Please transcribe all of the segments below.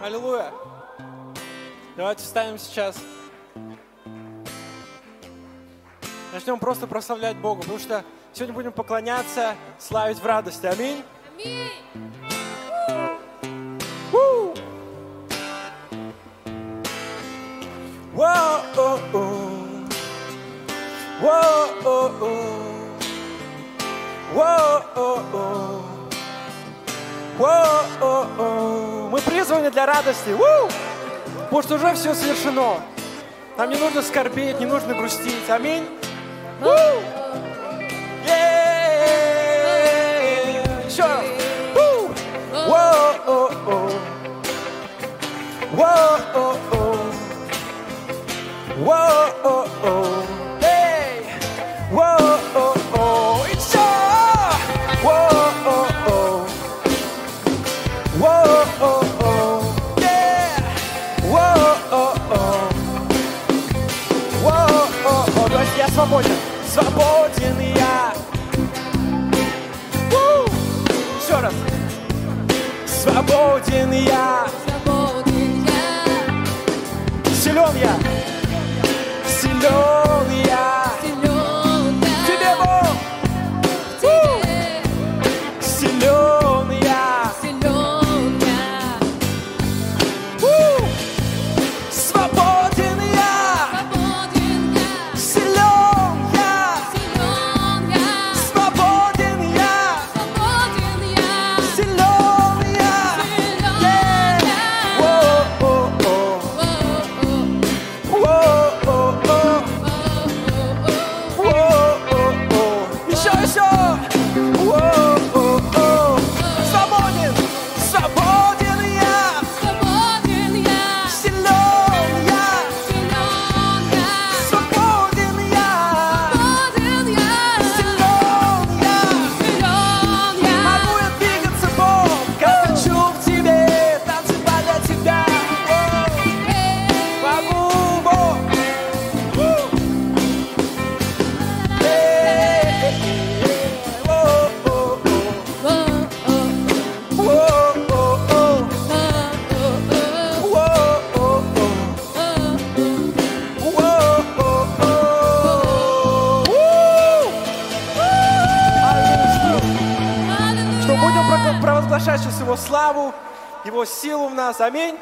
Аллилуйя. Давайте встанем сейчас. Начнем просто прославлять Бога, потому что сегодня будем поклоняться, славить в радости. Аминь. Аминь. Для радости. Woo! Потому что уже все совершено. Нам не нужно скорбеть, не нужно грустить. Аминь. Woo! Yeah! Еще! Whoa-oh-oh. Свободен. Свободен я. Woo! Еще раз. Свободен я. Свободен я. Силен я. Силен Amém?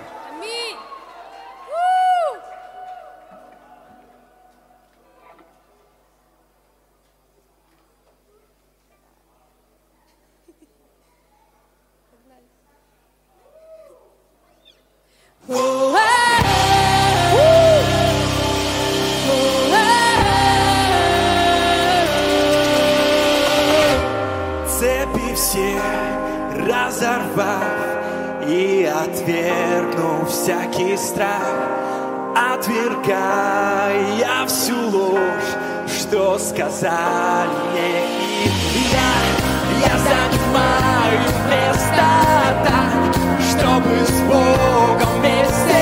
Всякий страх, отвергая всю ложь, что сказали мне. И я, я занимаю место так, чтобы с Богом вместе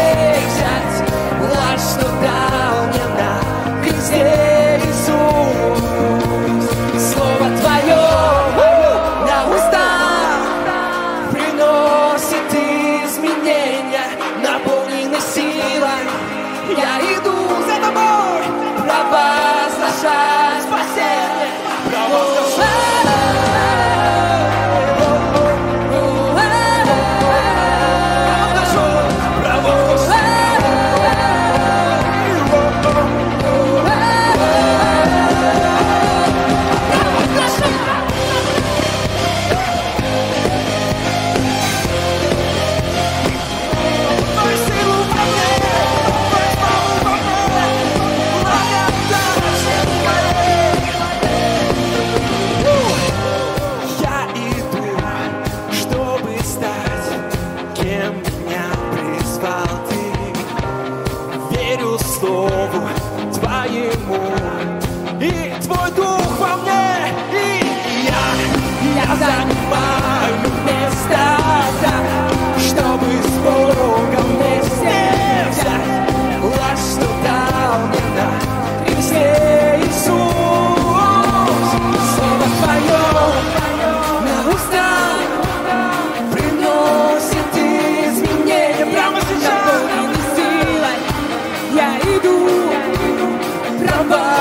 somebody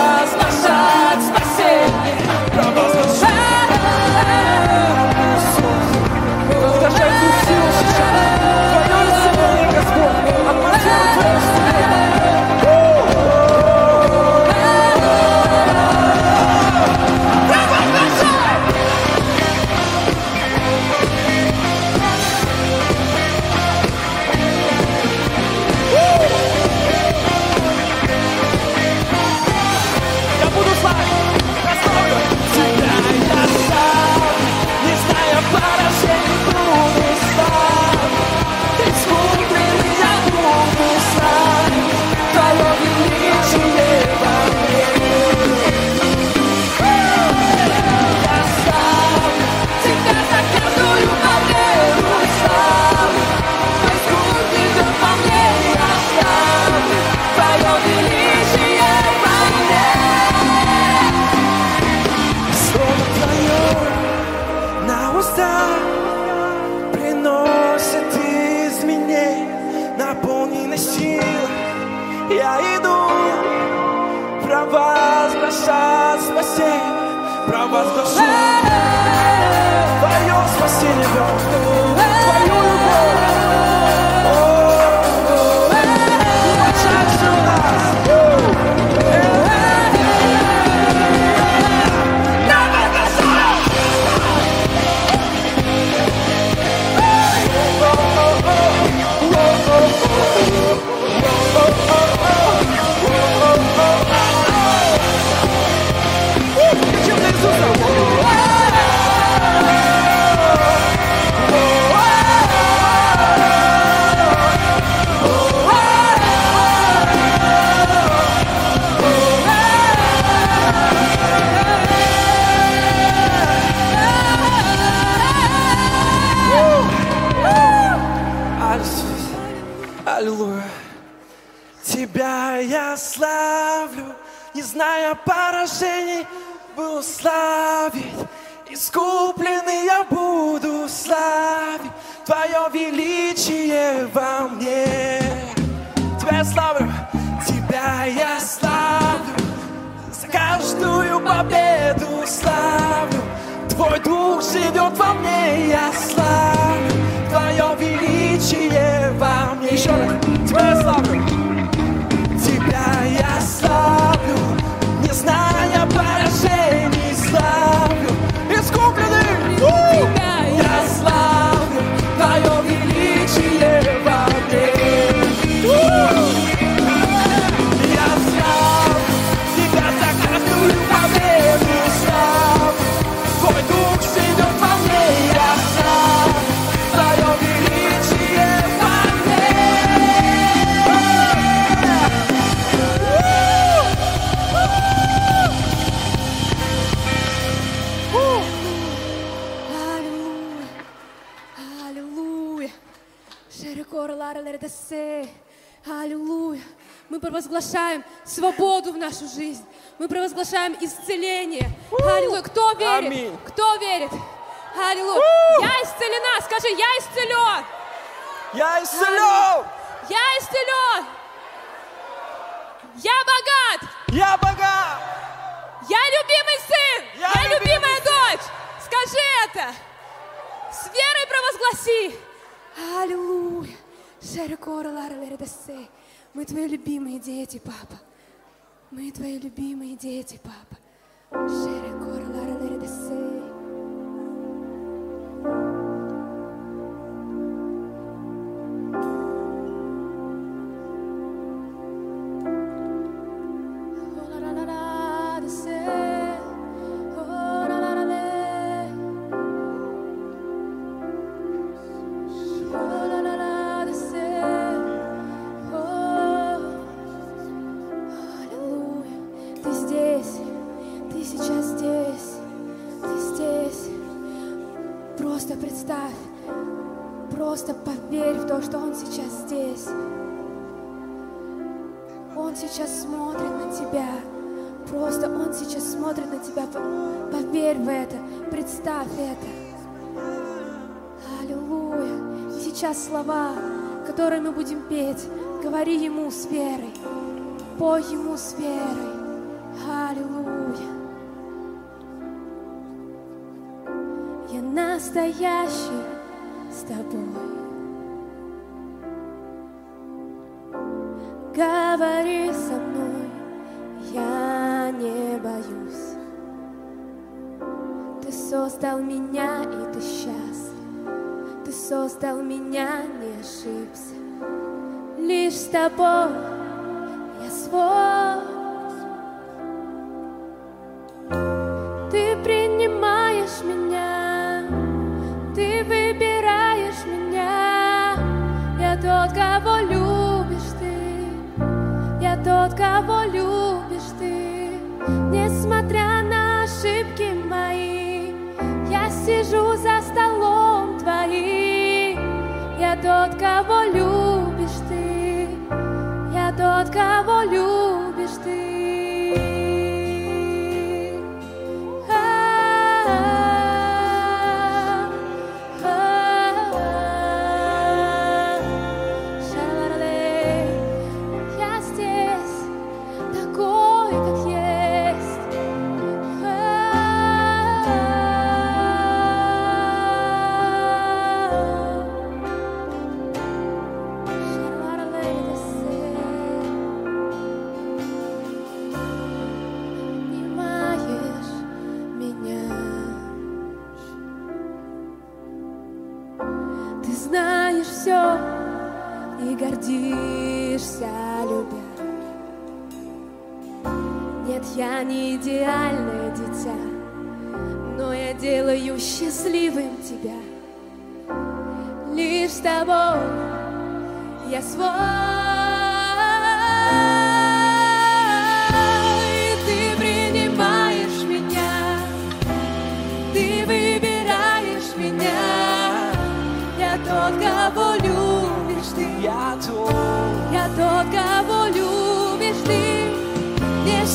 славить. Искупленный я буду славить Твое величие во мне. Тебя я славлю, тебя я славлю, за каждую победу славлю. Твой дух живет во мне, я славлю Твое величие во мне. Еще раз, тебя я славлю. Провозглашаем свободу в нашу жизнь. Мы провозглашаем исцеление. Аллилуйя. Кто верит? Аминь. Кто верит? Аллилуйя. Я исцелена. Скажи, я исцелен. Я исцелен! Я исцелен. Я богат. Я богат! Я любимый сын! Я Я, любимый любимая дочь! Скажи это! С верой провозгласи! Аллилуйя! Шерекора лара лердесе. Мы твои любимые дети, папа. Мы твои любимые дети, папа. Представь это. Аллилуйя. Сейчас слова, которые мы будем петь, говори Ему с верой. Пой Ему с верой. Аллилуйя. Я настоящий с тобой. Говори со мной, я создал меня, и ты счастлив. Ты создал меня, не ошибся. Лишь с тобой я свой. Ты принимаешь меня, ты выбираешь меня. Я тот, кого любишь ты, я тот, кого любишь сижу за столом твоим. Я тот, кого любишь ты, я тот, кого любишь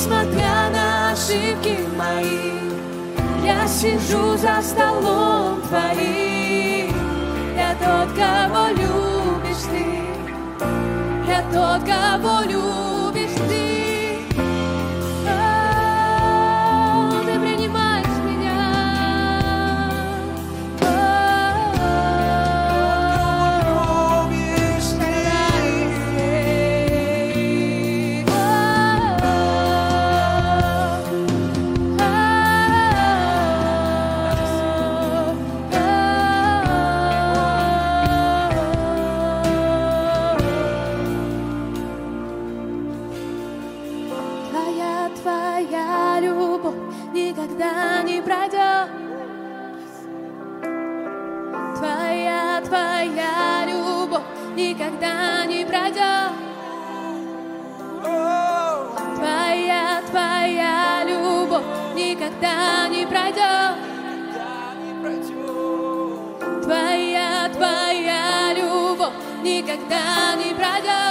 несмотря на ошибки мои, я сижу за столом твоим. Я тот, кого любишь ты, я тот, кого любишь ты. твоя любовь никогда не пройдет. Твоя, твоя любовь никогда не пройдет. Твоя, твоя любовь никогда не пройдет.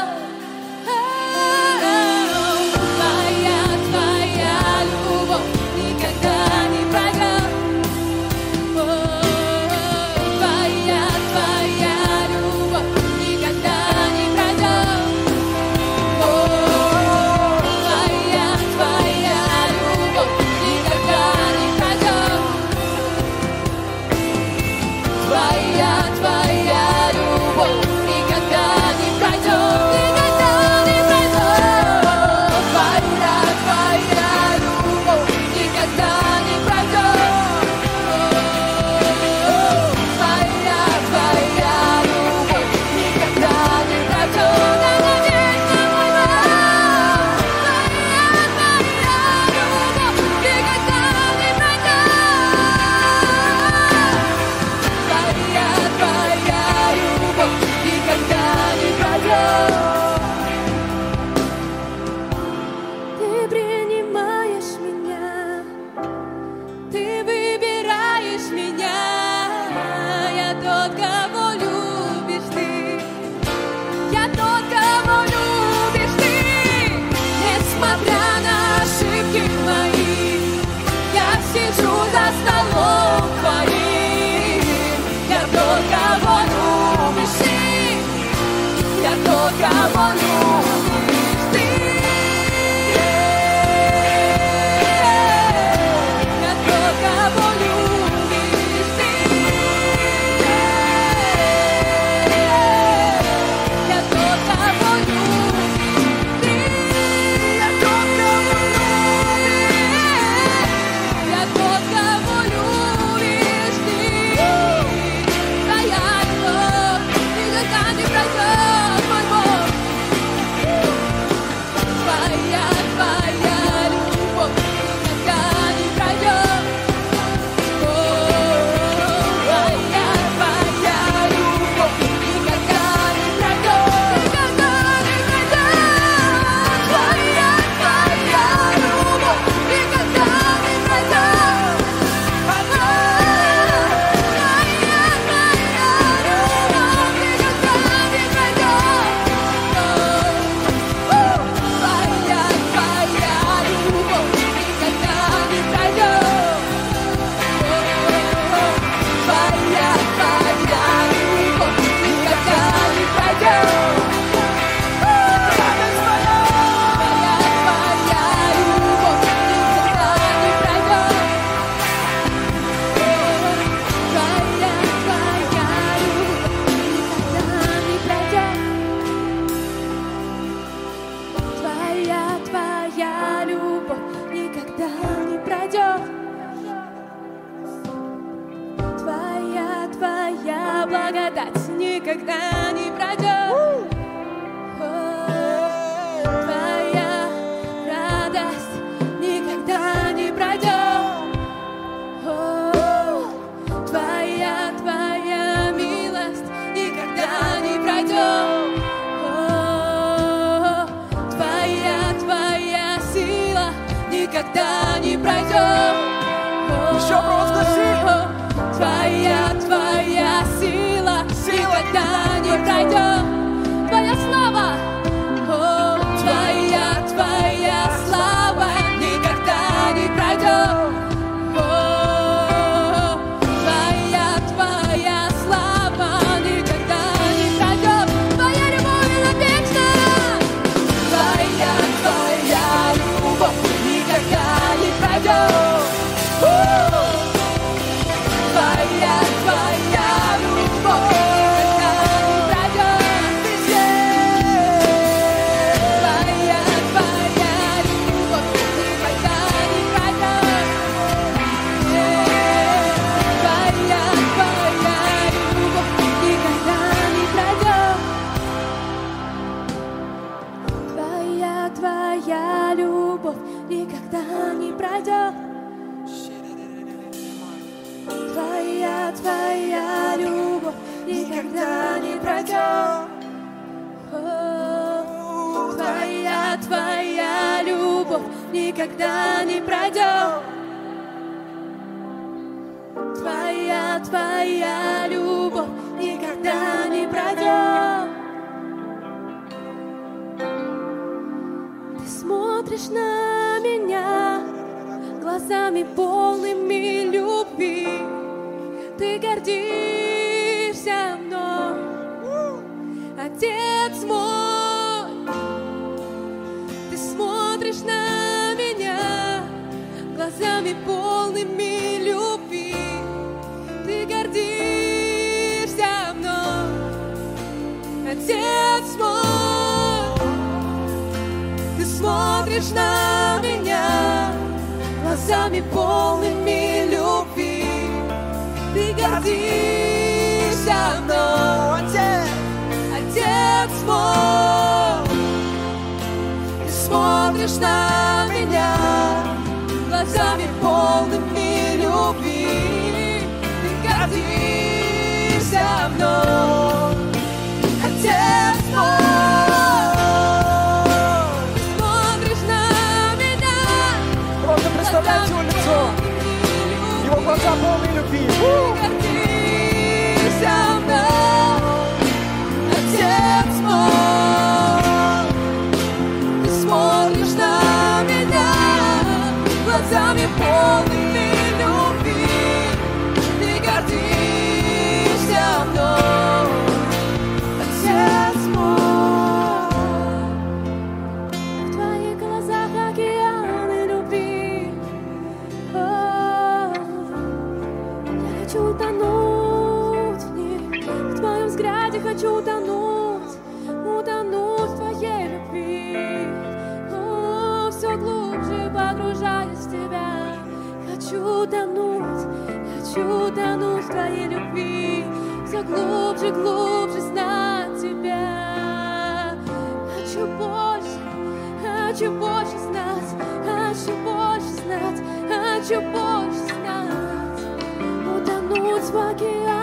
твоя любовь никогда не пройдет. Твоя, твоя любовь никогда не пройдет. Ты смотришь на меня глазами полными любви. Ты гордишься глазами полными любви. Ты гордишься мной, Отец мой. Ты смотришь на меня глазами полными любви. Ты гордишься мной, Отец, Отец мой. Ты смотришь на меня глазами полными любви. Ты гордишься мной. погружаюсь в Тебя. Хочу тонуть, хочу тонуть в Твоей любви, все глубже, глубже знать Тебя. Хочу больше, хочу больше знать, хочу больше знать, хочу больше знать, утонуть в океане.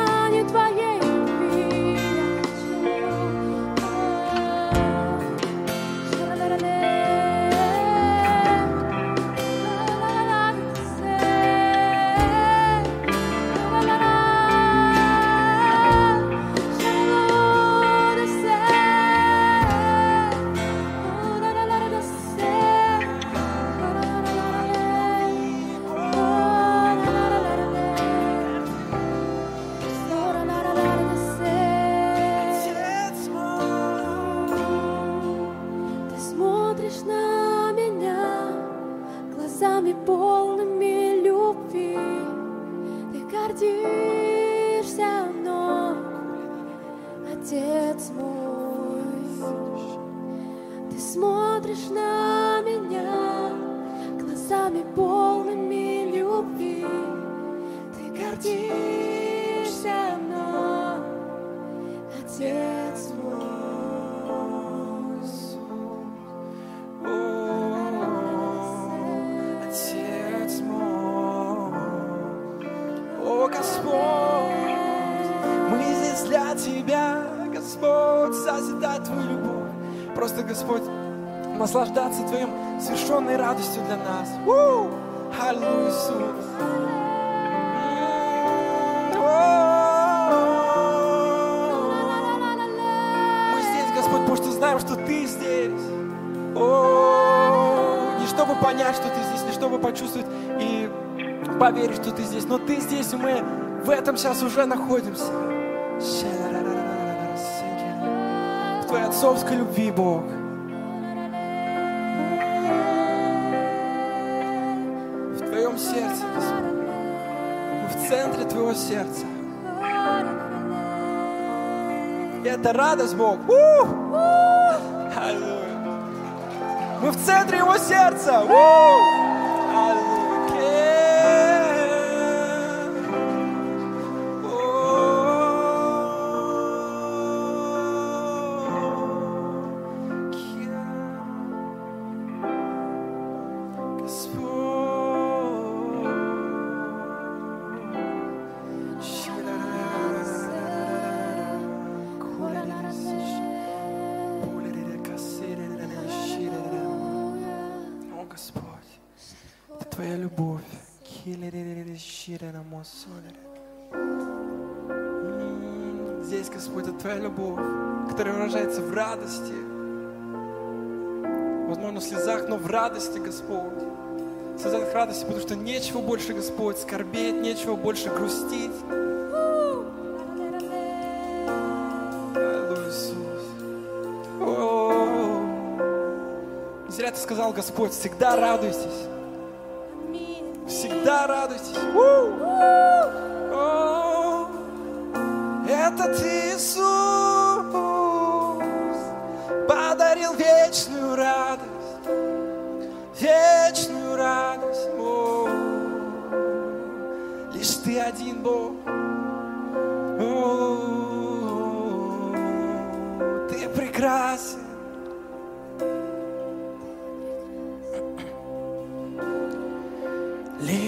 нами полно. Совершенной радостью для нас. У! Аллилуйя, Иисус. Мы здесь, Господь, потому что знаем, что Ты здесь. О, не чтобы понять, что Ты здесь, не чтобы почувствовать и поверить, что Ты здесь, но Ты здесь, и мы в этом сейчас уже находимся. В Твоей отцовской любви, Бог. Твоем сердце, Господь. В центре Твоего сердца. И это радость, Бог. Мы в центре Его сердца. У! Твоя любовь. Здесь, Господь, это Твоя любовь, которая выражается в радости. Возможно, в слезах, но в радости, Господь. В слезах радости, потому что нечего больше, Господь, скорбеть, нечего больше грустить. Иисус. Не зря ты сказал, Господь, всегда радуйтесь. Всегда радуйтесь. У! О, Этот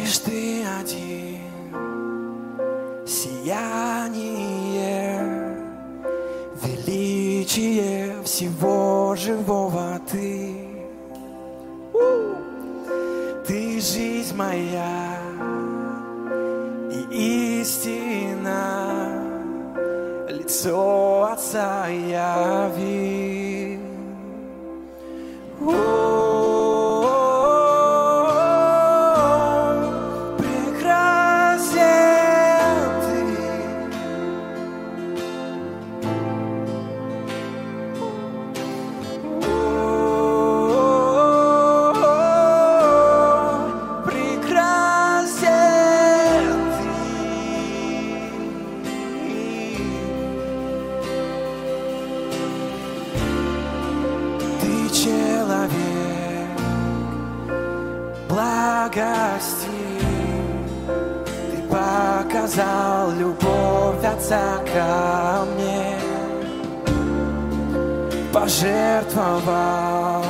Лишь ты один, сияние, величие всего живого ты. Ты жизнь моя и истина, лицо Отца яви. Показал любовь Отца ко мне, пожертвовал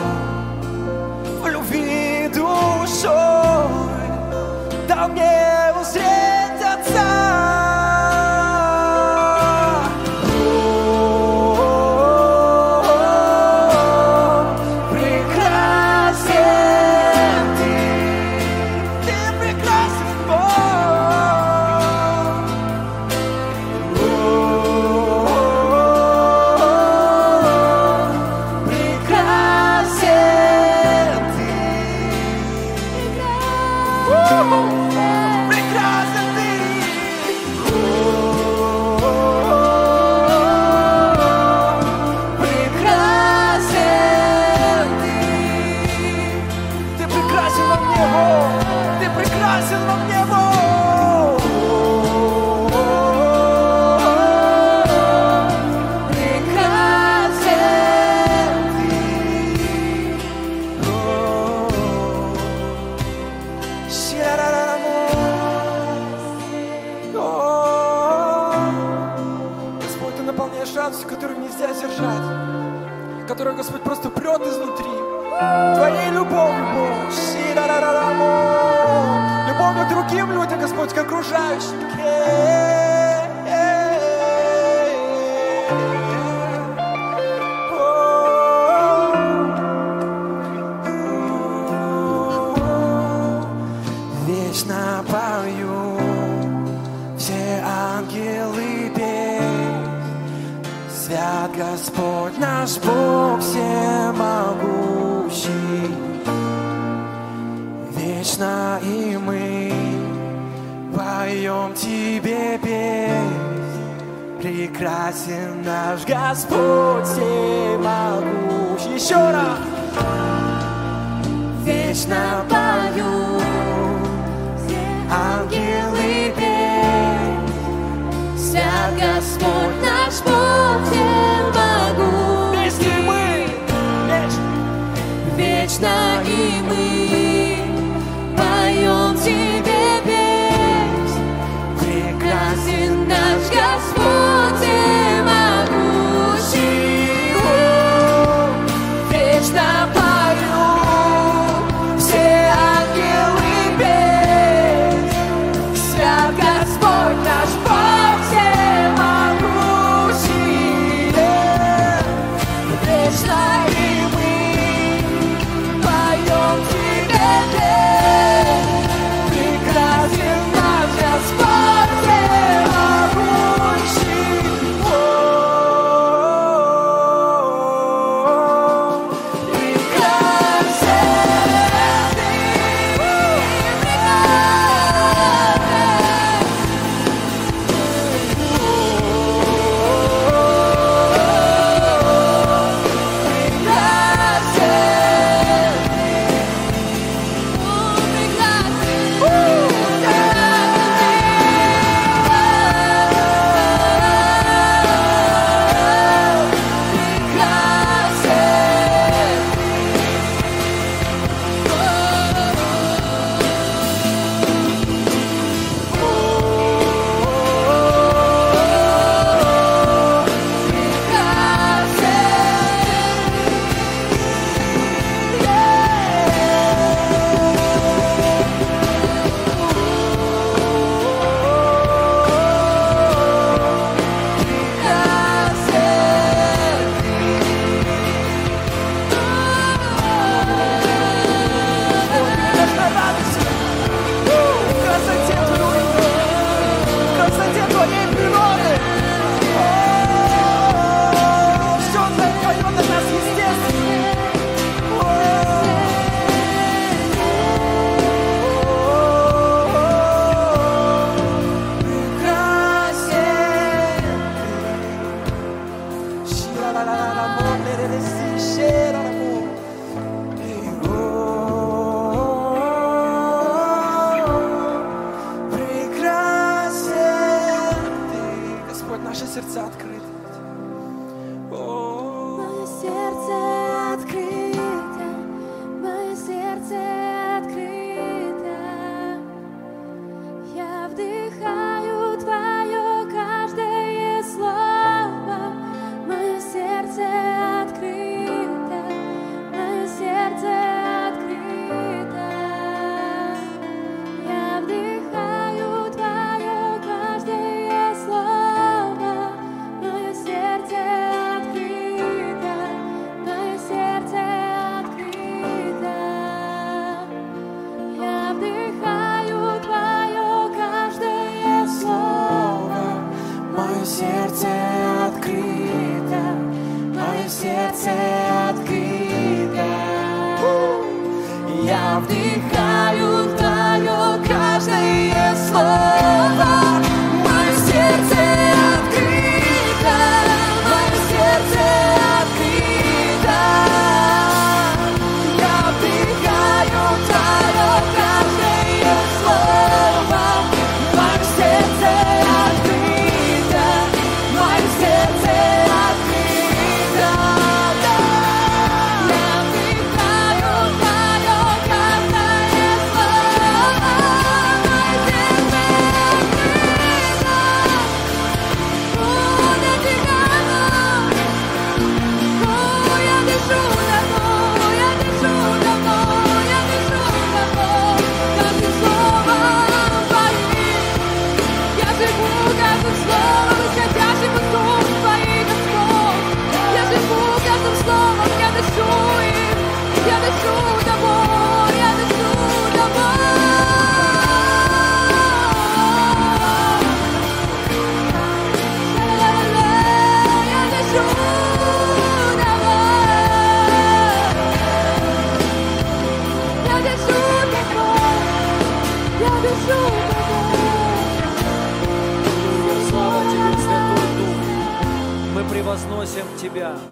в любви душой, дал мне узреть Отца. небес. Прекрасен наш Господь всемогущ. Еще раз. Вечно пою, ангелы петь. Свят Господь наш Бог всемогущ. Вечно